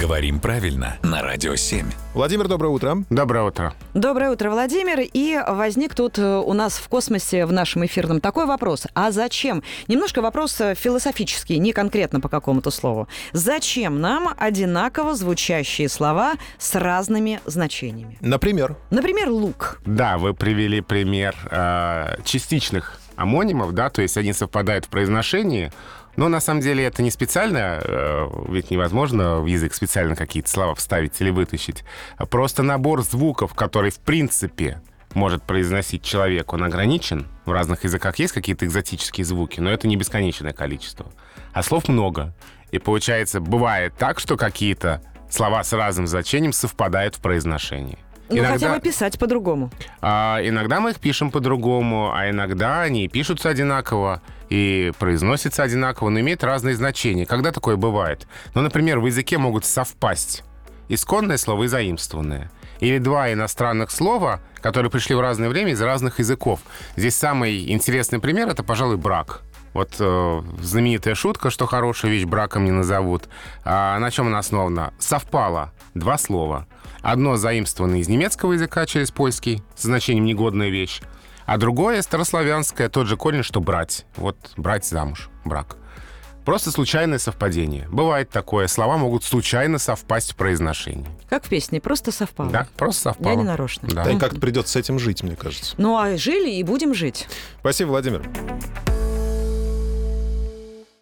Говорим правильно на Радио 7. Владимир, доброе утро. Доброе утро. Доброе утро, Владимир. И возник тут э, у нас в космосе, в нашем эфирном, такой вопрос. А зачем? Немножко вопрос э, философический, не конкретно по какому-то слову. Зачем нам одинаково звучащие слова с разными значениями? Например, Например, лук. Да, вы привели пример э, частичных амонимов, да, то есть они совпадают в произношении, но на самом деле это не специально, э, ведь невозможно в язык специально какие-то слова вставить или вытащить. А Просто набор звуков, который в принципе может произносить человек, он ограничен. В разных языках есть какие-то экзотические звуки, но это не бесконечное количество. А слов много. И получается, бывает так, что какие-то слова с разным значением совпадают в произношении. Ну, Иногда- хотя бы писать по-другому. а иногда мы их пишем по-другому, а иногда они пишутся одинаково и произносятся одинаково, но имеют разные значения. Когда такое бывает? Ну, например, в языке могут совпасть исконное слово и заимствованное. Или два иностранных слова, которые пришли в разное время из разных языков. Здесь самый интересный пример — это, пожалуй, брак. Вот э, знаменитая шутка, что хорошую вещь браком не назовут. А на чем она основана? Совпало два слова. Одно заимствовано из немецкого языка через польский, со значением «негодная вещь», а другое старославянское, тот же корень, что «брать». Вот «брать замуж», брак. Просто случайное совпадение. Бывает такое, слова могут случайно совпасть в произношении. Как в песне, просто совпало. Да, просто совпало. Я не нарочно. Да. да и как-то придется с этим жить, мне кажется. Ну, а жили и будем жить. Спасибо, Владимир.